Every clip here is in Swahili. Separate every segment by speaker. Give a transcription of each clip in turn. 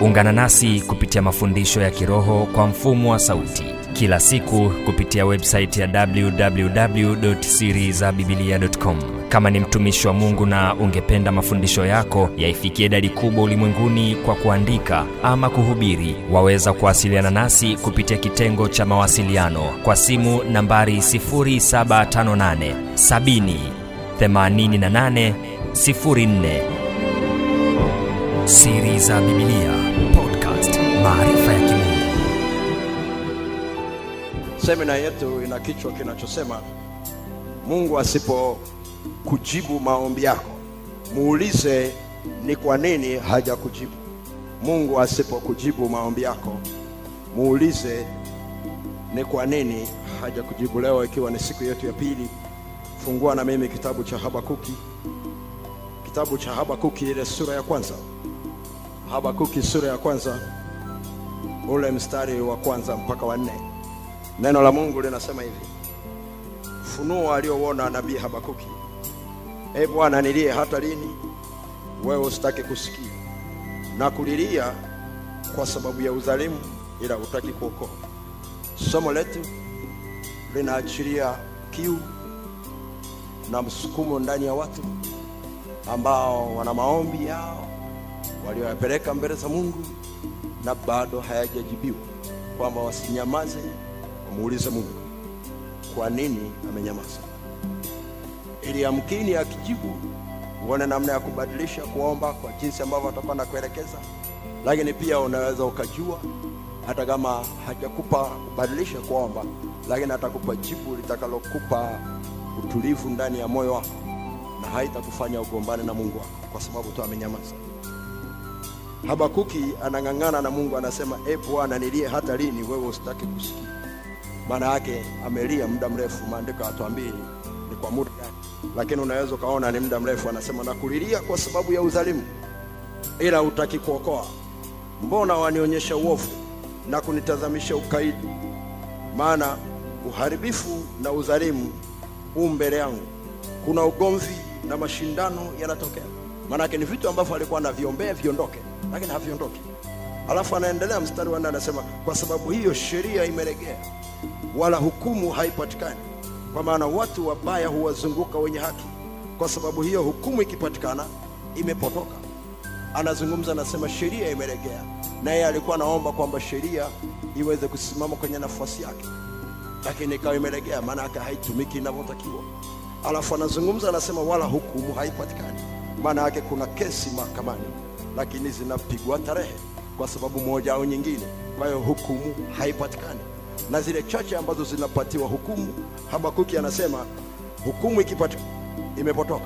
Speaker 1: ungana nasi kupitia mafundisho ya kiroho kwa mfumo wa sauti. Kila siku kupitia websaiti ya www.sirizabibilia.com kama ni mtumishi wa mungu na ungependa mafundisho yako yaifikie idadi kubwa ulimwenguni kwa kuandika ama kuhubiri waweza kuwasiliana nasi kupitia kitengo cha mawasiliano kwa simu nambari 758 70 88 04 siri za bibilia podcast maarifa ya kimungu.
Speaker 2: Semina yetu ina kichwa kinachosema mungu asipokujibu maombi yako muulize ni kwa nini hajakujibu. Mungu asipokujibu maombi yako muulize ni kwa nini hajakujibu. Leo ikiwa ni siku yetu ya pili fungua na mimi kitabu cha habakuki. Kitabu cha habakuki ile sura ya kwanza habakuki sura ya kwanza ule mstari wa kwanza mpaka wa nne. Neno la mungu linasema hivi. Funuo aliyouona nabii habakuki. E bwana nilie hata lini wewe usitaki kusikia. Na kulilia kwa sababu ya udhalimu ila hutaki kuokoa. Somo letu linaachilia kiu na msukumo ndani ya watu ambao wana maombi yao walioyapeleka mbele za mungu na bado hayajajibiwa kwamba wasinyamaze wamuulize mungu kwa nini amenyamaza? Ili amkini akijibu uone namna ya kubadilisha kuomba kwa jinsi ambavyo atakuwa na kuelekeza. Lakini pia unaweza ukajua hata kama hajakupa kubadilisha kuomba lakini atakupa jibu litakalokupa utulivu ndani ya moyo wako na haitakufanya ugombane na mungu wako kwa sababu tu amenyamaza habakuki anang'ang'ana na mungu anasema e bwana nilie hata lini wewe usitaki kusikia? Maana yake amelia muda mrefu maandiko hatuambii ni kwa muda gani. Lakini unaweza ukaona ni muda mrefu anasema nakulilia kwa sababu ya udhalimu ila hutaki kuokoa. Mbona wanionyesha uovu na kunitazamisha ukaidi? Maana uharibifu na udhalimu huu mbele yangu. Kuna ugomvi na mashindano yanatokea. Maanake ni vitu ambavyo alikuwa anaviombea viondoke lakini haviondoki. Alafu anaendelea mstari wa nne anasema kwa sababu hiyo sheria imelegea wala hukumu haipatikani. Kwa maana watu wabaya huwazunguka wenye haki. Kwa sababu hiyo hukumu ikipatikana imepotoka. Anazungumza anasema sheria imelegea. Na yeye alikuwa anaomba kwamba sheria iweze kusimama kwenye nafasi yake. Lakini ikawa imelegea maana yake haitumiki inavyotakiwa. Alafu anazungumza anasema wala hukumu haipatikani. Maana yake kuna kesi mahakamani lakini zinapigwa tarehe kwa sababu moja au nyingine. Kwa hiyo hukumu haipatikani. Na zile chache ambazo zinapatiwa hukumu habakuki anasema hukumu ikipatikana imepotoka.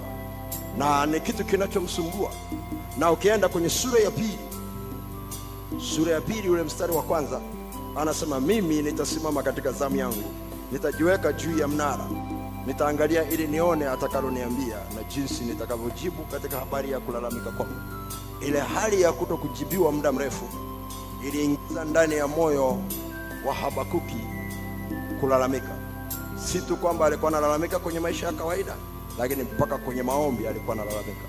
Speaker 2: Na ni kitu kinachomsumbua. Na ukienda kwenye sura ya pili sura ya pili ule mstari wa kwanza anasema mimi nitasimama katika zamu yangu nitajiweka juu ya mnara nitaangalia ili nione atakaloniambia na jinsi nitakavyojibu katika habari ya kulalamika kwangu. Ile hali ya kuto kujibiwa muda mrefu iliingiza ndani ya moyo wa habakuki kulalamika. Si tu kwamba alikuwa analalamika kwenye maisha ya kawaida lakini mpaka kwenye maombi alikuwa analalamika.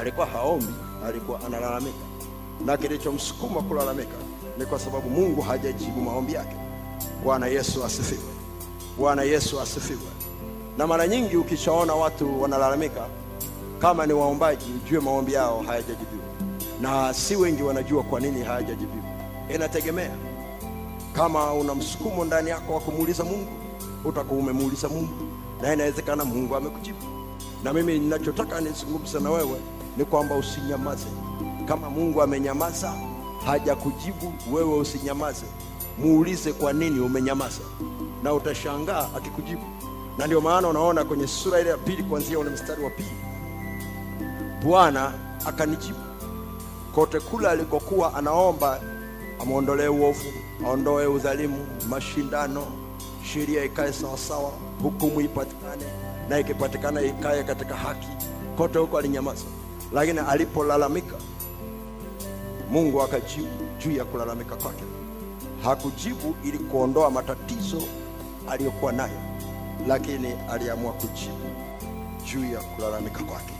Speaker 2: Alikuwa haombi alikuwa analalamika. Na kilichomsukuma kulalamika ni kwa sababu mungu hajajibu maombi yake. Bwana yesu asifiwe. Bwana yesu asifiwe na mara nyingi ukishaona watu wanalalamika kama ni waombaji ujue maombi yao hayajajibiwa. Na si wengi wanajua kwa nini hayajajibiwa. Inategemea. Kama una msukumo ndani yako wa kumuuliza mungu utakuwa umemuuliza mungu na inawezekana mungu amekujibu. Na mimi ninachotaka nizungumze na wewe ni kwamba usinyamaze. Kama mungu amenyamaza hajakujibu wewe usinyamaze. Muulize kwa nini umenyamaza na utashangaa akikujibu na ndio maana unaona kwenye sura ile ya pili kuanzia ule mstari wa pili bwana akanijibu. Kote kule alikokuwa anaomba amwondolee uovu aondoe udhalimu mashindano sheria ikae sawasawa hukumu ipatikane na ikipatikana ikae katika haki. Kote huko alinyamaza lakini alipolalamika mungu akajibu juu ya kulalamika kwake. Hakujibu ili kuondoa matatizo aliyokuwa nayo lakini aliamua kujibu juu ya kulalamika kwake.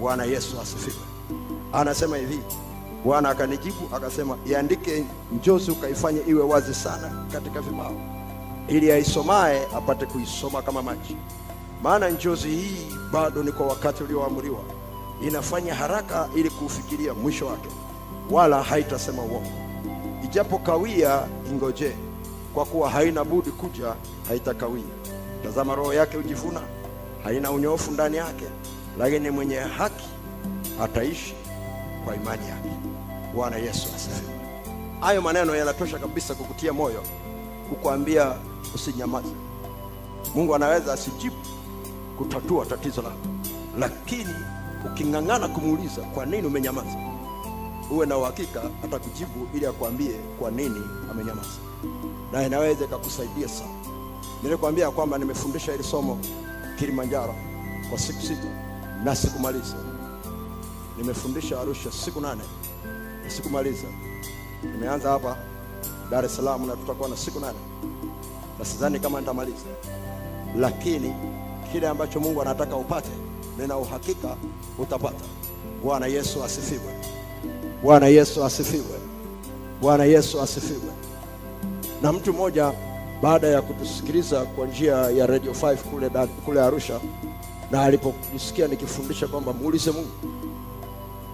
Speaker 2: Bwana yesu asifiwe. Anasema hivi. Bwana akanijibu akasema, iandike njozi ukaifanye iwe wazi sana katika vibao, ili aisomaye apate kuisoma kama maji. Maana njozi hii bado ni kwa wakati ulioamriwa, inafanya haraka ili kuufikiria mwisho wake, wala haitasema uongo. Ijapo kawia, ingojee, kwa kuwa haina budi kuja, haitakawia. Tazama, roho yake hujivuna, haina unyofu ndani yake, lakini mwenye haki ataishi kwa imani yake. Bwana Yesu asifiwe. Hayo maneno yanatosha kabisa kukutia moyo, kukuambia usinyamaze. Mungu anaweza asijibu kutatua tatizo lako, lakini uking'ang'ana kumuuliza kwa nini umenyamaza, uwe na uhakika atakujibu ili akwambie kwa nini amenyamaza, na inaweza ikakusaidia sana. Nilikwambia kwamba nimefundisha hili somo Kilimanjaro kwa siku sita na sikumaliza. Nimefundisha Arusha siku nane na sikumaliza. Nimeanza hapa Dar es Salaam na tutakuwa na siku nane na sidhani kama nitamaliza, lakini kile ambacho Mungu anataka upate, nina uhakika utapata. Bwana Yesu asifiwe! Bwana Yesu asifiwe! Bwana Yesu asifiwe! Na mtu mmoja baada ya kutusikiliza kwa njia ya Radio 5 kule, kule Arusha, na aliponisikia nikifundisha kwamba muulize Mungu,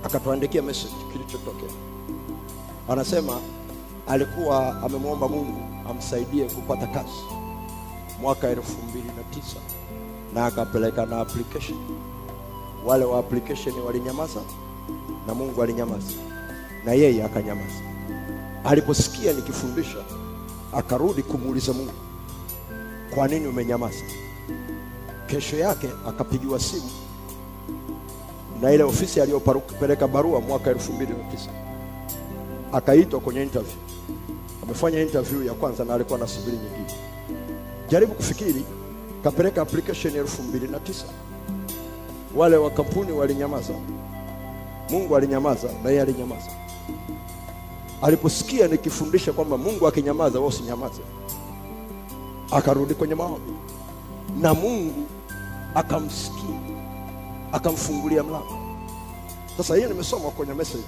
Speaker 2: akatuandikia message kilichotokea. Anasema alikuwa amemwomba Mungu amsaidie kupata kazi mwaka elfu mbili na tisa na akapeleka na application. Wale wa application walinyamaza na Mungu alinyamaza na yeye akanyamaza. Aliposikia nikifundisha, akarudi kumuuliza Mungu, kwa nini umenyamaza? Kesho yake akapigiwa simu na ile ofisi aliyopeleka barua mwaka elfu mbili na tisa akaitwa kwenye interview. Amefanya interview ya kwanza na alikuwa na subiri nyingine. Jaribu kufikiri, kapeleka application elfu mbili na tisa wale wa kampuni walinyamaza, Mungu alinyamaza na yeye alinyamaza. Aliposikia nikifundisha kwamba Mungu akinyamaza wewe usinyamaze, akarudi kwenye maombi na Mungu akamsikia, akamfungulia mlango. Sasa hiyo nimesoma kwenye message.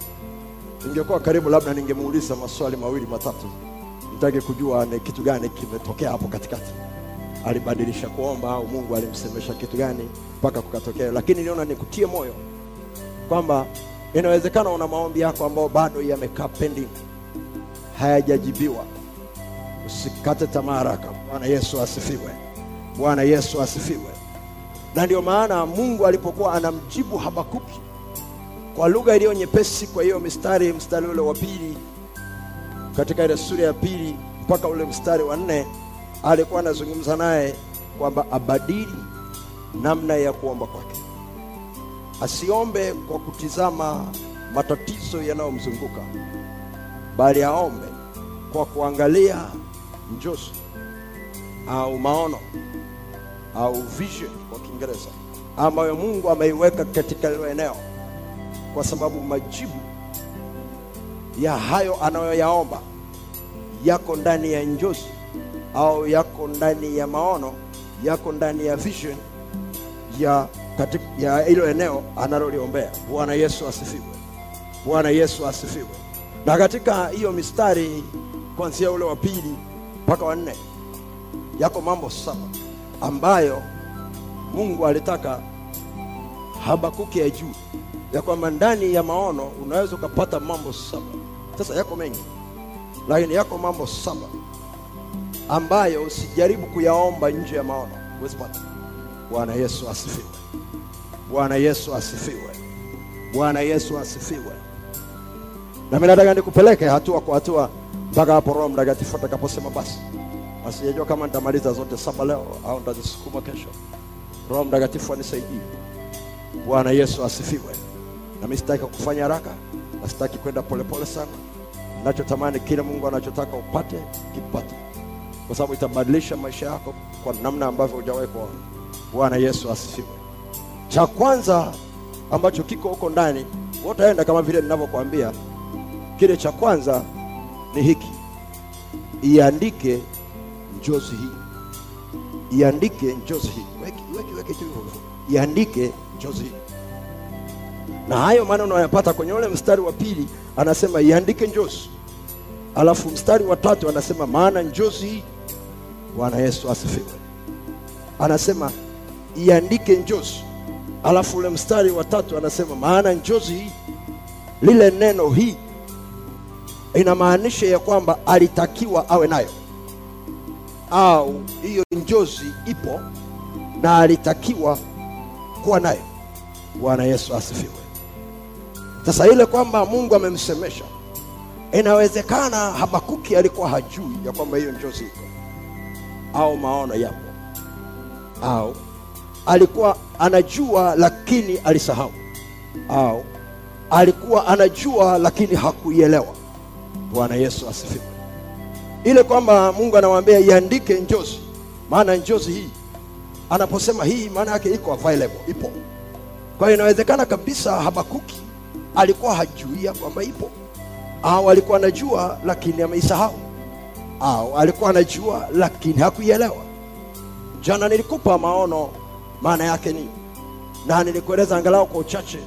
Speaker 2: Ningekuwa karibu, labda ningemuuliza maswali mawili matatu, nitake kujua ni kitu gani kimetokea hapo katikati. Alibadilisha kuomba au Mungu alimsemesha kitu gani mpaka kukatokea, lakini niliona nikutie moyo kwamba inawezekana una maombi yako ambayo bado yamekaa pending, hayajajibiwa. Usikate tamaa haraka. Bwana Yesu asifiwe. Bwana Yesu asifiwe. Na ndio maana Mungu alipokuwa anamjibu Habakuki kwa lugha iliyo nyepesi, kwa hiyo mistari mstari ule wa pili katika ile sura ya pili mpaka ule mstari wa nne alikuwa anazungumza naye kwamba abadili namna ya kuomba kwake, asiombe kwa kutizama matatizo yanayomzunguka, bali aombe kwa kuangalia njozi au maono au vision kwa Kiingereza ambayo Mungu ameiweka katika hilo eneo, kwa sababu majibu ya hayo anayoyaomba yako ndani ya njozi au yako ndani ya maono, yako ndani ya vision ya katika ya hilo eneo analoliombea. Bwana Yesu asifiwe. Bwana Yesu asifiwe. Na katika hiyo mistari kuanzia ule wa pili mpaka wa nne yako mambo saba ambayo Mungu alitaka Habakuki ajue ya kwamba ndani ya maono unaweza ukapata mambo saba. Sasa yako mengi, lakini yako mambo saba ambayo usijaribu kuyaomba nje ya maono, huwezi pata. Bwana Yesu asifiwe. Bwana Yesu asifiwe. Bwana Yesu asifiwe. Na mimi nataka nikupeleke hatua kwa hatua mpaka hapo Roho Mtakatifu atakaposema basi. Asijajua kama nitamaliza zote saba leo au nitazisukuma kesho. Roho Mtakatifu anisaidie. Bwana Yesu asifiwe. Na mimi sitaki kufanya haraka, na sitaki kwenda polepole sana. Ninachotamani kile Mungu anachotaka upate kipate, kwa sababu itabadilisha maisha yako kwa namna ambavyo hujawahi kuona. Bwana Yesu asifiwe. Cha kwanza ambacho kiko huko ndani, utaenda kama vile ninavyokuambia. Kile cha kwanza ni hiki, iandike njozi hii, iandike njozi hii, weki hivyo, iandike njozi hii. na hayo maneno unayapata kwenye ule mstari wa pili anasema iandike njozi. Alafu mstari wa tatu anasema maana njozi hii bwana yesu asifiwe. Anasema iandike njozi alafu ule mstari wa tatu anasema maana njozi hii lile neno hii inamaanisha ya kwamba alitakiwa awe nayo. Au hiyo njozi ipo na alitakiwa kuwa nayo. Bwana yesu asifiwe. Sasa ile kwamba mungu amemsemesha inawezekana habakuki alikuwa hajui ya kwamba hiyo njozi iko au maono yapo au alikuwa anajua lakini alisahau. Au alikuwa anajua lakini hakuielewa. Bwana yesu asifiwe. Ile kwamba mungu anamwambia iandike njozi maana njozi hii anaposema hii maana yake iko available ipo. Kwa hiyo inawezekana kabisa habakuki alikuwa hajuia kwamba ipo. Au alikuwa anajua lakini ameisahau. Au alikuwa anajua lakini hakuielewa. Jana nilikupa maono maana yake ni na nilikueleza angalau kwa uchache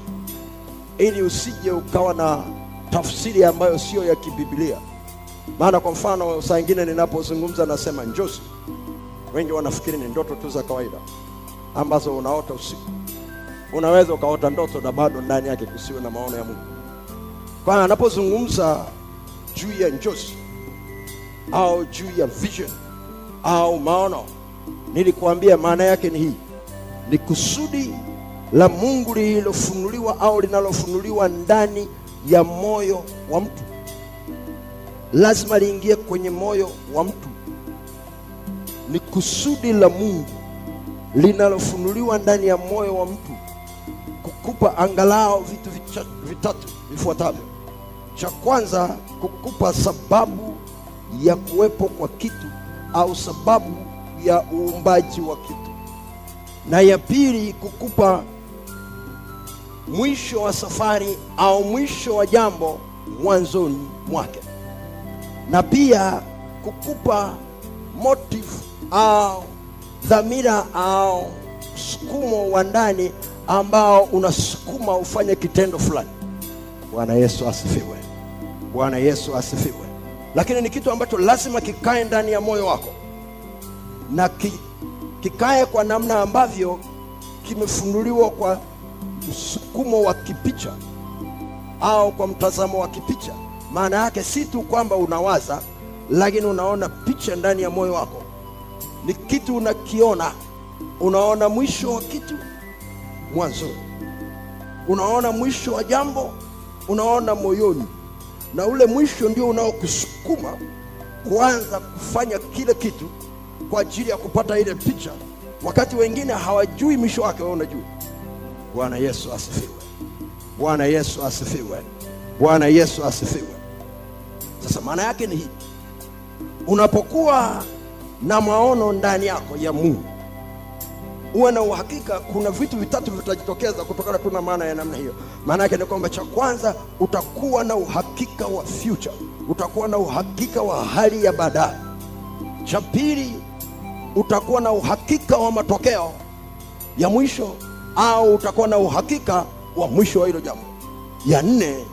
Speaker 2: ili usije ukawa na tafsiri ambayo sio ya kibibilia maana kwa mfano saa ingine ninapozungumza nasema njozi. Wengi wanafikiri ni ndoto tu za kawaida ambazo unaota usiku. Unaweza ukaota ndoto na bado ndani yake kusiwe na maono ya mungu. Kwa anapozungumza juu ya njozi au juu ya vision au maono nilikuambia maana yake ni hii ni kusudi la mungu lililofunuliwa au linalofunuliwa ndani ya moyo wa mtu. Lazima liingie kwenye moyo wa mtu. Ni kusudi la mungu linalofunuliwa ndani ya moyo wa mtu kukupa angalau vitu vitatu vifuatavyo. Cha kwanza kukupa sababu ya kuwepo kwa kitu au sababu ya uumbaji wa kitu na ya pili kukupa mwisho wa safari au mwisho wa jambo mwanzoni mwake. Na pia kukupa motive au dhamira au msukumo wa ndani ambao unasukuma ufanye kitendo fulani. Bwana yesu asifiwe. Bwana yesu asifiwe. Lakini ni kitu ambacho lazima kikae ndani ya moyo wako. Na ki, kikae kwa namna ambavyo kimefunuliwa kwa msukumo wa kipicha au kwa mtazamo wa kipicha. Maana yake si tu kwamba unawaza lakini unaona picha ndani ya moyo wako. Ni kitu unakiona. Unaona mwisho wa kitu mwanzo, unaona mwisho wa jambo unaona moyoni. Na ule mwisho ndio unaokusukuma kuanza kufanya kile kitu kwa ajili ya kupata ile picha. Wakati wengine hawajui mwisho wake wewe unajua bwana yesu asifiwe. Bwana yesu asifiwe. Bwana yesu asifiwe. Sasa maana yake ni hii. Unapokuwa na maono ndani yako ya mungu uwe na uhakika kuna vitu vitatu vitajitokeza kutokana tu na maana ya namna hiyo. Maana yake ni kwamba cha kwanza utakuwa na uhakika wa future. Utakuwa na uhakika wa hali ya baadaye. Cha pili utakuwa na uhakika wa matokeo ya mwisho au utakuwa na uhakika wa mwisho wa hilo jambo. Ya nne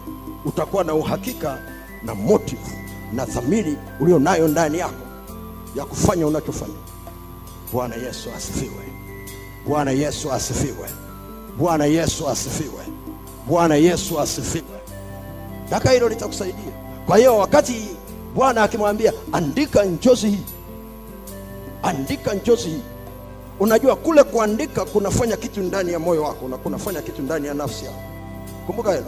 Speaker 2: utakuwa na uhakika na motive na dhamiri ulio nayo ndani yako ya kufanya unachofanya. Bwana yesu asifiwe. Bwana yesu asifiwe. Bwana yesu asifiwe. Bwana yesu asifiwe. Daka hilo litakusaidia. Kwa hiyo wakati bwana akimwambia andika njozi hii andika njozi. Hii unajua kule kuandika kunafanya kitu ndani ya moyo wako na kunafanya kitu ndani ya nafsi yako. Kumbuka hilo.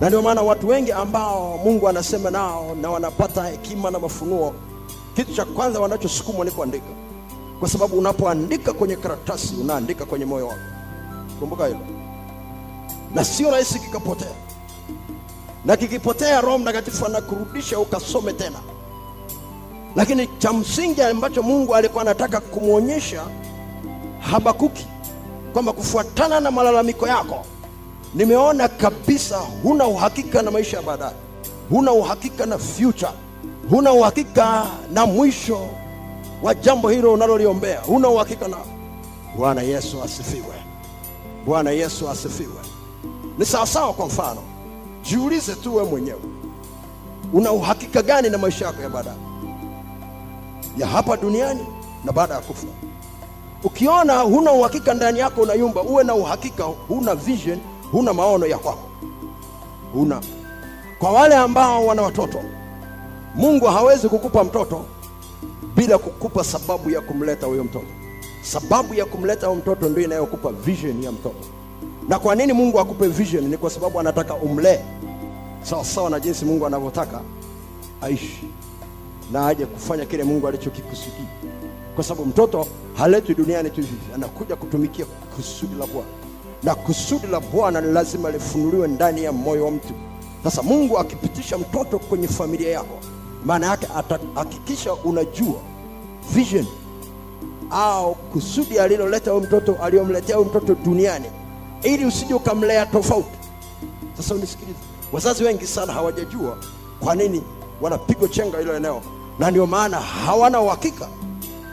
Speaker 2: Na ndio maana watu wengi ambao mungu anasema nao na wanapata hekima na mafunuo kitu cha kwanza wanachosukumwa ni kuandika. Kwa sababu unapoandika kwenye karatasi unaandika kwenye moyo wako. Kumbuka hilo. Na sio rahisi kikapotea. Na kikipotea roho mtakatifu anakurudisha ukasome tena lakini cha msingi ambacho mungu alikuwa anataka kumwonyesha habakuki kwamba kufuatana na malalamiko yako nimeona kabisa huna uhakika na maisha ya baadaye huna uhakika na future huna uhakika na mwisho wa jambo hilo unaloliombea huna uhakika na bwana yesu asifiwe. Bwana yesu asifiwe. Ni sawasawa kwa mfano jiulize tu wewe mwenyewe una uhakika gani na maisha yako ya baadaye ya hapa duniani na baada ya kufa. Ukiona huna uhakika ndani yako unayumba uwe na uhakika huna vision huna maono ya kwako. Huna. Kwa wale ambao wana watoto mungu hawezi kukupa mtoto bila kukupa sababu ya kumleta huyo mtoto. Sababu ya kumleta huyo mtoto ndio inayokupa vision ya mtoto. Na kwa nini mungu akupe vision? Ni kwa sababu anataka umlee sawa sawa na jinsi mungu anavyotaka aishi na aje kufanya kile mungu alichokikusudia. Kwa sababu mtoto haletwi duniani tu hivi anakuja kutumikia kusudi la bwana. Na kusudi la bwana ni lazima lifunuliwe ndani ya moyo wa mtu. Sasa mungu akipitisha mtoto kwenye familia yako maana yake atahakikisha unajua vision au kusudi aliloleta huyo mtoto aliyomletea huyo mtoto duniani ili usije ukamlea tofauti. Sasa unisikilize wazazi wengi sana hawajajua kwa nini wanapigwa chenga hilo eneo. Na ndio maana hawana uhakika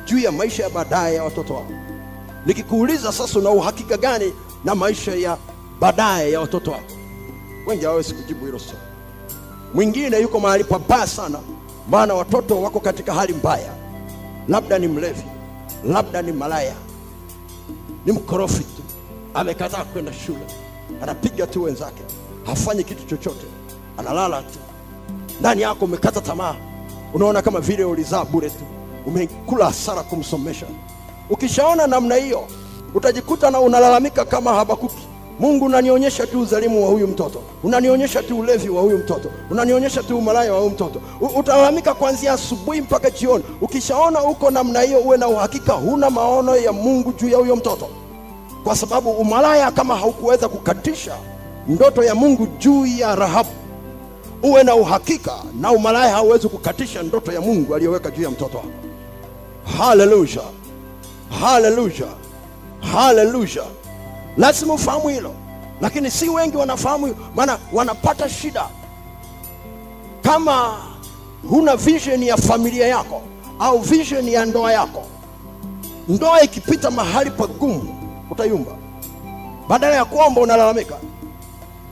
Speaker 2: juu ya maisha ya baadaye ya watoto wao. Nikikuuliza sasa una uhakika gani na maisha ya baadaye ya watoto wako wengi hawawezi kujibu hilo swali. Mwingine yuko mahali pabaya sana maana watoto wako katika hali mbaya. Labda ni mlevi labda ni malaya ni mkorofi tu. Amekataa kwenda shule anapiga tu wenzake hafanyi kitu chochote analala tu ndani yako umekata tamaa. Unaona kama vile ulizaa bure tu. Umekula hasara kumsomesha. Ukishaona namna hiyo utajikuta na unalalamika kama habakuki. Mungu unanionyesha tu uzalimu wa huyu mtoto. Unanionyesha tu ulevi wa huyu mtoto. Unanionyesha tu umalaya wa huyu mtoto. Utalalamika kuanzia asubuhi mpaka jioni. Ukishaona uko namna hiyo uwe na uhakika huna maono ya mungu juu ya huyo mtoto. Kwa sababu umalaya kama haukuweza kukatisha ndoto ya mungu juu ya rahabu uwe na uhakika na umalaya hauwezi kukatisha ndoto ya mungu aliyoweka juu ya mtoto wako. Haleluya. Haleluya. Haleluya. Lazima ufahamu hilo. Lakini si wengi wanafahamu maana wanapata shida. Kama huna vision ya familia yako au vision ya ndoa yako ndoa ikipita mahali pagumu utayumba. Badala ya kuomba unalalamika.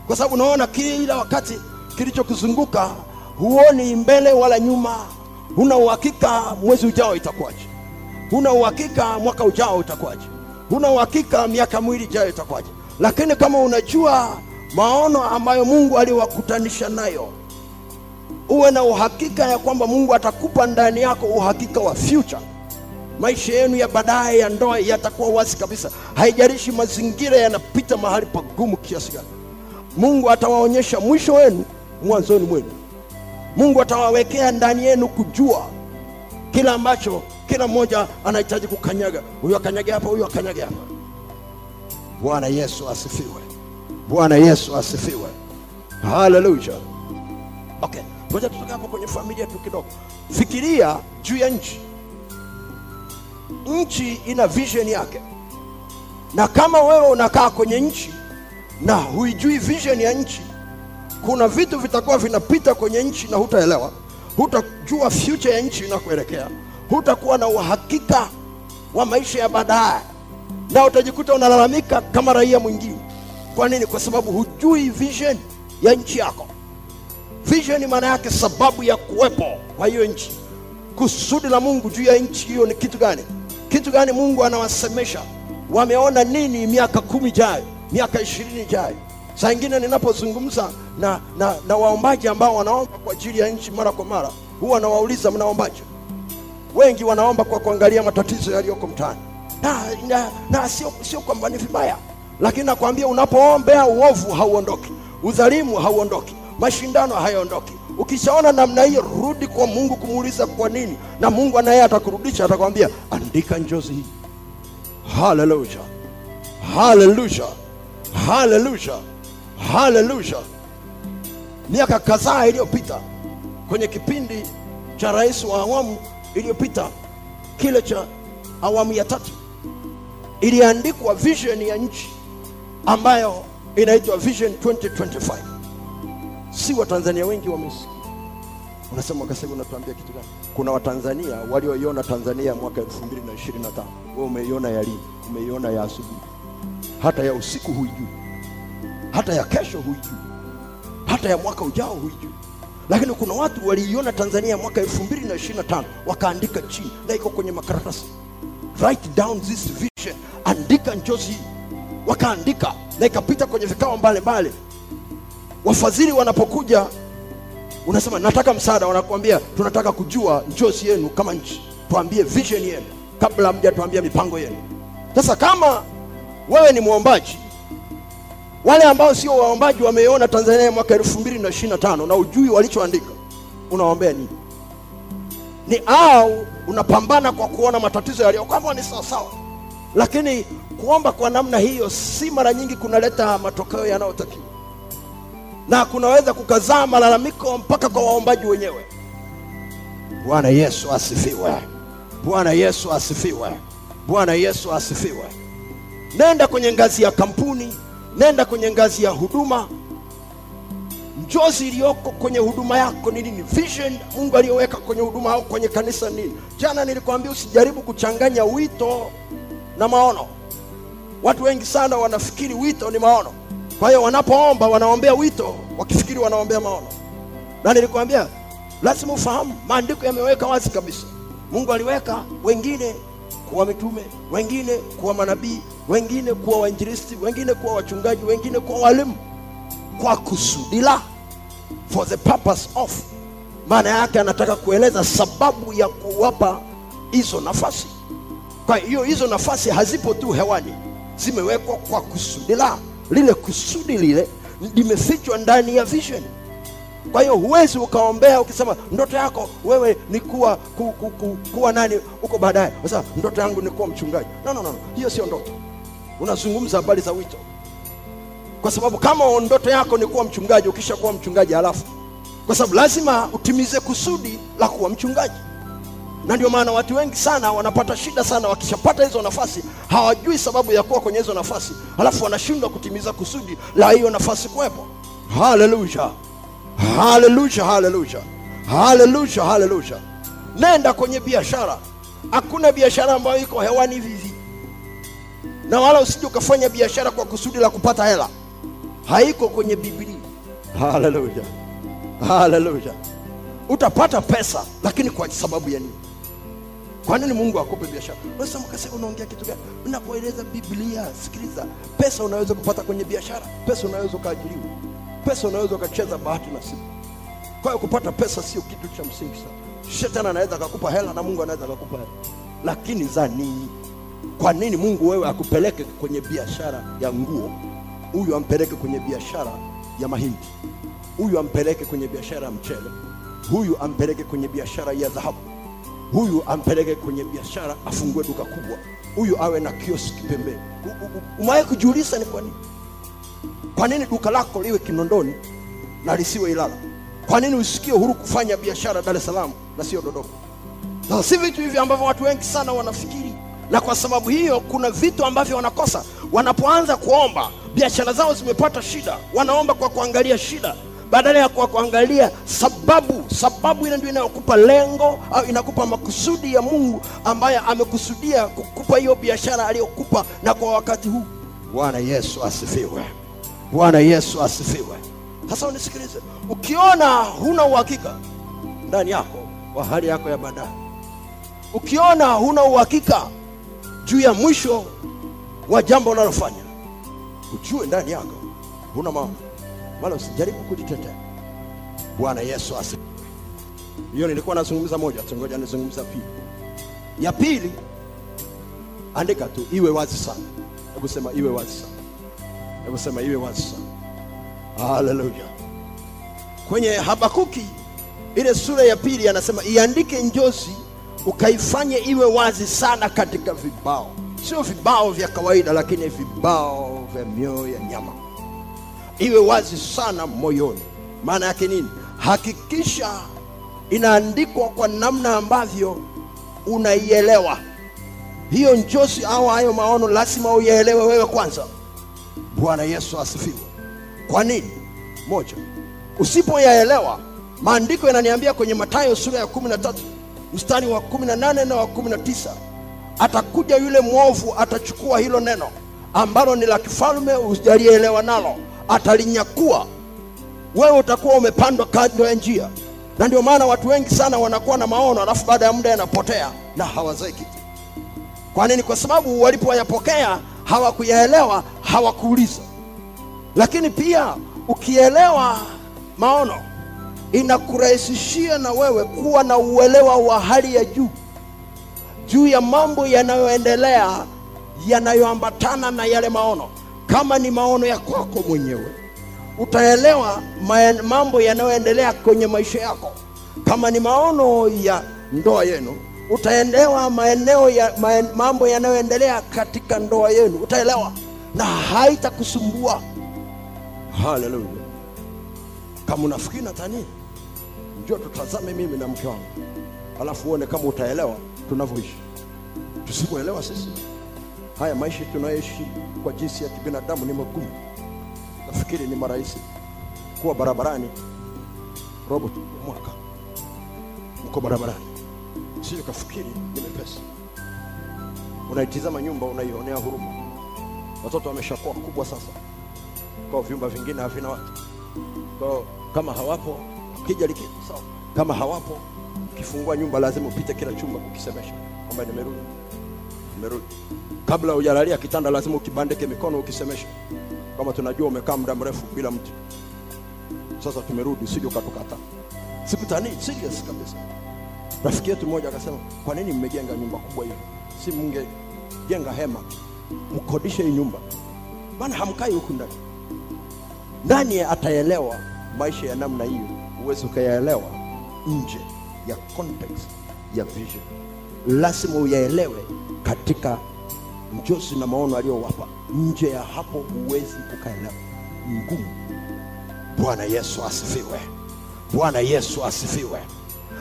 Speaker 2: Kwa sababu unaona kila wakati kilichokuzunguka huoni mbele wala nyuma. Huna uhakika mwezi ujao itakuwaje. Huna uhakika mwaka ujao utakuwaje huna uhakika miaka miwili ijayo itakuwaje. Lakini kama unajua maono ambayo mungu aliwakutanisha nayo uwe na uhakika ya kwamba mungu atakupa ndani yako uhakika wa future. Maisha yenu ya baadaye ya ndoa yatakuwa wazi kabisa. Haijalishi mazingira yanapita mahali pagumu kiasi gani. Mungu atawaonyesha mwisho wenu mwanzoni mwenu mungu atawawekea ndani yenu kujua kila ambacho kila mmoja anahitaji kukanyaga. Huyu akanyage hapa huyu akanyage hapa. Bwana yesu asifiwe. Bwana yesu asifiwe. Haleluya okay ngoja tutoke hapo kwenye familia tu kidogo. Fikiria juu ya nchi. Nchi ina vision yake. Na kama wewe unakaa kwenye nchi na huijui vision ya nchi kuna vitu vitakuwa vinapita kwenye nchi na hutaelewa. Hutajua future ya nchi inakuelekea hutakuwa na uhakika wa maisha ya baadaye. Na utajikuta unalalamika kama raia mwingine. Kwa nini? Kwa sababu hujui vision ya nchi yako. Vision maana yake sababu ya kuwepo kwa hiyo nchi. Kusudi la mungu juu ya nchi hiyo ni kitu gani? Kitu gani mungu anawasemesha? Wameona nini miaka kumi ijayo miaka ishirini ijayo saa ingine ninapozungumza na, na, na waombaji ambao wanaomba kwa ajili ya nchi mara kwa mara huwa nawauliza mnaombaje? Wengi wanaomba kwa kuangalia matatizo yaliyoko mtaani. Na, na, na sio, sio kwamba ni vibaya lakini nakwambia unapoombea uovu hauondoki udhalimu hauondoki mashindano hayaondoki. Ukishaona namna hiyo rudi kwa mungu kumuuliza kwa nini na mungu anaye atakurudisha atakwambia andika njozi hii. Haleluya haleluya haleluya haleluya miaka kadhaa iliyopita kwenye kipindi cha rais wa awamu iliyopita kile cha awamu ya tatu iliandikwa vision ya nchi ambayo inaitwa vision 2025 si watanzania wengi wamesikia unasema kasema unatuambia kitu gani? Kuna watanzania walioiona tanzania mwaka 2025 wewe umeiona ya lini? Umeiona ya asubuhi. Hata ya usiku huijui hata ya kesho huijui. Hata ya mwaka ujao huijui. Lakini kuna watu waliiona tanzania mwaka 2025 wakaandika chini. Na iko kwenye makaratasi. Write down this vision. Andika njozi. Hii wakaandika. Na ikapita kwenye vikao mbalimbali. Wafadhili wanapokuja unasema nataka msaada. Wanakuambia tunataka kujua njozi yenu kama nchi. Tuambie vision yenu kabla mja tuambia mipango yenu. Sasa kama wewe ni mwombaji wale ambao sio waombaji wameona tanzania mwaka ishiri na tano na ujui walichoandika. Unaombea nini? Ni au unapambana kwa kuona matatizo yaliyo? Kwamba ni sawasawa lakini kuomba kwa namna hiyo si mara nyingi kunaleta matokeo yanayotakiwa. Na kunaweza kukazaa malalamiko mpaka kwa waombaji wenyewe. Bwana yesu asifiwe. Bwana yesu asifiwe. Bwana yesu asifiwe. Nenda kwenye ngazi ya kampuni nenda kwenye ngazi ya huduma. Njozi iliyoko kwenye huduma yako ni nini? Vision mungu aliyoweka kwenye huduma au kwenye kanisa nini? Jana nilikwambia usijaribu kuchanganya wito na maono. Watu wengi sana wanafikiri wito ni maono. Kwa hiyo wanapoomba wanaombea wito. Wakifikiri wanaombea maono. Na nilikwambia lazima ufahamu maandiko yameweka wazi kabisa. Mungu aliweka wengine kuwa mitume wengine kuwa manabii wengine kuwa wainjilisti wengine kuwa wachungaji wengine kuwa walimu. Kwa kusudi la for the purpose of maana yake anataka kueleza sababu ya kuwapa hizo nafasi. Kwa hiyo hizo nafasi hazipo tu hewani zimewekwa kwa kusudi la. Lile kusudi lile limefichwa ndani ya vision. Kwa hiyo huwezi ukaombea ukisema ndoto yako wewe ni kuwa ku, ku, ku, kuwa nani? Huko baadaye sasa ndoto yangu ni kuwa mchungaji. No, no, no. hiyo sio ndoto unazungumza habari za wito. Kwa sababu kama ndoto yako ni kuwa mchungaji ukisha kuwa mchungaji halafu kwa sababu lazima utimize kusudi la kuwa mchungaji. Na ndio maana watu wengi sana wanapata shida sana wakishapata hizo nafasi hawajui sababu ya kuwa kwenye hizo nafasi halafu wanashindwa kutimiza kusudi la hiyo nafasi kuwepo. Haleluya! Haleluya! Haleluya! Haleluya! Haleluya! Nenda kwenye biashara. Hakuna biashara ambayo iko hewani hivi na wala usije ukafanya biashara kwa kusudi la kupata hela. Haiko kwenye biblia. Haleluya haleluya utapata pesa lakini kwa sababu ya nini? Kwa nini mungu akupe biashara? Unasema kasema unaongea kitu gani? Unapoeleza biblia sikiliza. Pesa unaweza kupata kwenye biashara pesa unaweza ukaajiriwa pesa unaweza ukacheza bahati na simu. Kwa hiyo kupata pesa sio kitu cha msingi sana. Shetani anaweza akakupa hela na mungu anaweza akakupa hela. Lakini za nini kwa nini mungu wewe akupeleke kwenye biashara ya nguo? Huyu ampeleke kwenye biashara ya mahindi. Huyu ampeleke kwenye biashara ya mchele. Huyu ampeleke kwenye biashara ya dhahabu. Huyu ampeleke kwenye biashara afungue duka kubwa. Huyu awe na kioski pembeni umewahi kujiuliza ni kwa nini? Kwa nini duka lako liwe kinondoni na lisiwe ilala? Kwa nini usikie huru kufanya biashara dar es salaam na sio dodoma? Sasa si vitu hivi ambavyo watu wengi sana wanafikiri na kwa sababu hiyo kuna vitu ambavyo wanakosa. Wanapoanza kuomba biashara zao zimepata shida. Wanaomba kwa kuangalia shida badala ya kwa kuangalia sababu. Sababu ile ndio inayokupa lengo au inakupa makusudi ya mungu ambaye amekusudia kukupa hiyo biashara aliyokupa na kwa wakati huu. Bwana yesu asifiwe. Bwana yesu asifiwe. Sasa unisikilize. Ukiona huna uhakika ndani yako wa hali yako ya baadaye. Ukiona huna uhakika juu ya mwisho wa jambo unalofanya. Ujue ndani yako huna maono wala usijaribu kujitetea. Bwana yesu asifiwe. Hiyo nilikuwa nazungumza moja tungoja nizungumza pili. Ya pili andika tu iwe wazi sana. Hebu sema iwe wazi sana. Hebu sema iwe wazi sana. Haleluya kwenye habakuki ile sura ya pili anasema iandike njozi ukaifanye iwe wazi sana katika vibao. Sio vibao vya kawaida lakini vibao vya mioyo ya nyama. Iwe wazi sana moyoni. Maana yake nini? Hakikisha inaandikwa kwa namna ambavyo unaielewa. Hiyo njosi au hayo maono lazima uyaelewe wewe kwanza. Bwana yesu asifiwe. Kwa nini? Moja usipoyaelewa maandiko yananiambia kwenye matayo sura ya kumi na tatu mstari wa kumi na nane wa kumi na tisa atakuja yule mwovu atachukua hilo neno ambalo ni la kifalme hujalielewa nalo atalinyakua. Wewe utakuwa umepandwa kando ya njia. Na ndio maana watu wengi sana wanakuwa na maono alafu baada ya muda yanapotea na hawazai kitu kwa nini? Kwa sababu walipoyapokea hawakuyaelewa hawakuuliza. Lakini pia ukielewa maono inakurahisishia na wewe kuwa na uelewa wa hali ya juu juu ya mambo yanayoendelea yanayoambatana na yale maono. Kama ni maono ya kwako mwenyewe utaelewa mambo yanayoendelea kwenye maisha yako. Kama ni maono ya ndoa yenu utaelewa maeneo ya maen, mambo yanayoendelea katika ndoa yenu. Utaelewa na haitakusumbua. Haleluya. Kama unafikiri natani njoo tutazame mimi na mke wangu. Alafu uone kama utaelewa tunavyoishi. Tusipoelewa sisi haya maisha tunayoishi kwa jinsi ya kibinadamu ni magumu. Nafikiri ni marahisi kuwa barabarani. Robo mwaka. Mko barabarani. Sio kafikiri ni mepesi. Unaitizama nyumba unaionea huruma. Watoto wameshakuwa kubwa sasa. Kwa vyumba vingine havina watu. Kwa kama hawapo ukija likizo sawa. Kama hawapo ukifungua nyumba lazima upite kila chumba ukisemesha kwamba nimerudi. Nimerudi. Kabla hujalalia kitanda lazima ukibandike mikono ukisemesha kama tunajua umekaa muda mrefu bila mtu. Sasa tumerudi usije ukatukata Sikutani, serious kabisa. Rafiki yetu mmoja akasema kwa nini mmejenga nyumba kubwa hiyo? si mngejenga hema mkodishe hii nyumba. Maana hamkai huku ndani. Nani ataelewa maisha ya namna hiyo huwezi ukayaelewa nje ya context ya vision. Lazima uyaelewe katika njozi na maono aliyowapa. Nje ya hapo huwezi ukaelewa. Ngumu. Bwana yesu asifiwe. Bwana yesu asifiwe.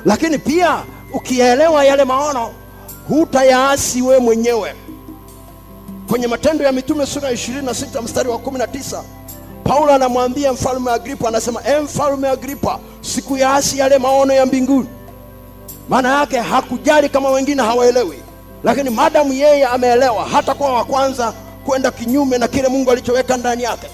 Speaker 2: Lakini pia ukiyaelewa yale maono hutayaasi wewe mwenyewe. Kwenye matendo ya mitume sura ya 26 mstari wa 19 paulo anamwambia mfalme agripa anasema e mfalme agripa sikuyaasi yale maono ya mbinguni. Maana yake hakujali kama wengine hawaelewi lakini madamu yeye ameelewa hata kuwa wa kwanza kwenda kinyume na kile mungu alichoweka ndani yake.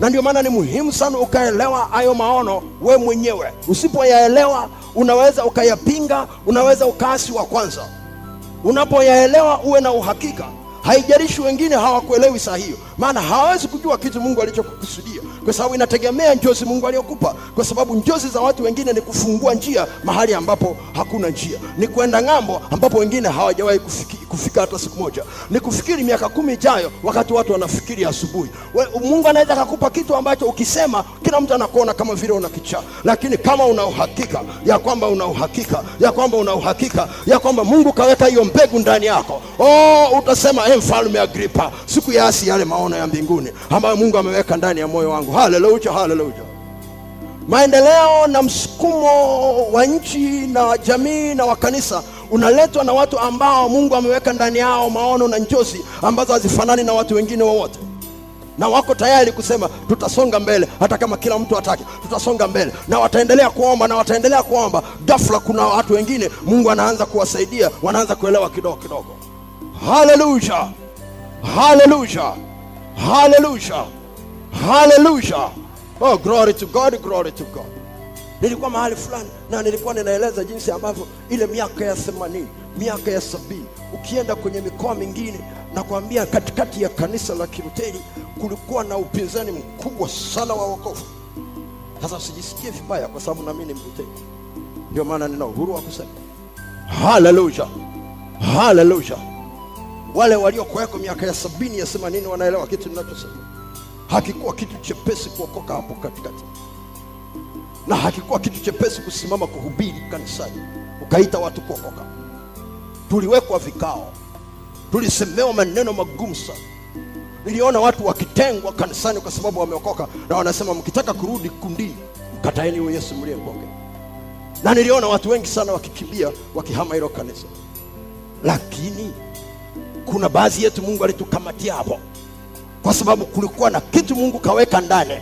Speaker 2: Na ndio maana ni muhimu sana ukaelewa hayo maono we mwenyewe. Usipoyaelewa unaweza ukayapinga unaweza ukaasi wa kwanza. Unapoyaelewa uwe na uhakika. Haijalishi wengine hawakuelewi saa hiyo maana hawawezi kujua kitu mungu alichokusudia kwa sababu inategemea njozi mungu aliyokupa. Kwa sababu njozi za watu wengine ni kufungua njia mahali ambapo hakuna njia. Ni kwenda ng'ambo ambapo wengine hawajawahi kufika hata siku moja. Ni kufikiri miaka kumi ijayo wakati watu wanafikiri asubuhi. Mungu anaweza akakupa kitu ambacho ukisema kila mtu anakuona kama vile una kichaa. Lakini kama una uhakika ya kwamba una uhakika ya kwamba una uhakika ya kwamba mungu kaweka hiyo mbegu ndani yako oh, utasema e mfalme agripa siku yasi yale maono ya mbinguni ambayo mungu ameweka ndani ya moyo wangu. Haleluya haleluya. Maendeleo na msukumo wa nchi na jamii na wa kanisa unaletwa na watu ambao mungu ameweka ndani yao maono na njozi ambazo hazifanani na watu wengine wowote. Na wako tayari kusema tutasonga mbele hata kama kila mtu atake tutasonga mbele. Na wataendelea kuomba na wataendelea kuomba. Ghafla kuna watu wengine mungu anaanza kuwasaidia wanaanza kuelewa kidogo kidogo. Haleluya! Haleluya haleluya haleluya oh glory to god glory to god. Nilikuwa mahali fulani na nilikuwa ninaeleza jinsi ambavyo ile miaka ya themanini miaka ya sabini ukienda kwenye mikoa mingine na kuambia katikati ya kanisa la kiruteli kulikuwa na upinzani mkubwa sana wa wokovu. Sasa usijisikie vibaya kwa sababu nami ni mruteli ndio maana nina uhuru wa kusema. Haleluya haleluya wale waliokuweko miaka ya sabini ya themanini wanaelewa kitu ninachosema. Hakikuwa kitu chepesi kuokoka hapo katikati. Na hakikuwa kitu chepesi kusimama kuhubiri kanisani ukaita watu kuokoka. Tuliwekwa vikao. Tulisemewa maneno magumu sana. Niliona watu wakitengwa kanisani kwa sababu wameokoka na wanasema mkitaka kurudi kundini mkataeni huyo yesu mliyempokea na niliona watu wengi sana wakikimbia wakihama hilo kanisa. Lakini kuna baadhi yetu mungu alitukamatia hapo. Kwa sababu kulikuwa na kitu mungu kaweka ndani.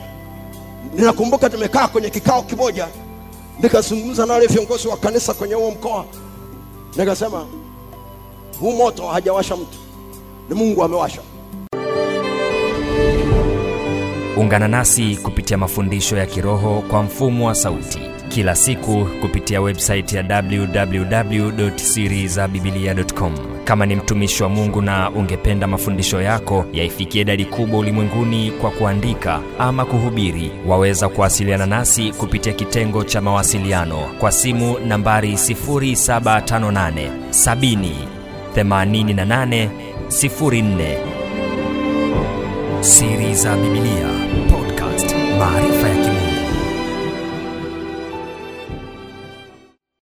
Speaker 2: Ninakumbuka tumekaa kwenye kikao kimoja. Nikazungumza na wale viongozi wa kanisa kwenye huo mkoa. Nikasema huu moto hajawasha mtu. Ni mungu amewasha.
Speaker 1: Ungana nasi kupitia mafundisho ya kiroho kwa mfumo wa sauti kila siku kupitia websaiti ya www.sirizabibilia.com kama ni mtumishi wa mungu na ungependa mafundisho yako yaifikie idadi kubwa ulimwenguni kwa kuandika ama kuhubiri waweza kuwasiliana nasi kupitia kitengo cha mawasiliano kwa simu nambari 758 70 88 04 siri za Biblia podcast maarifa ya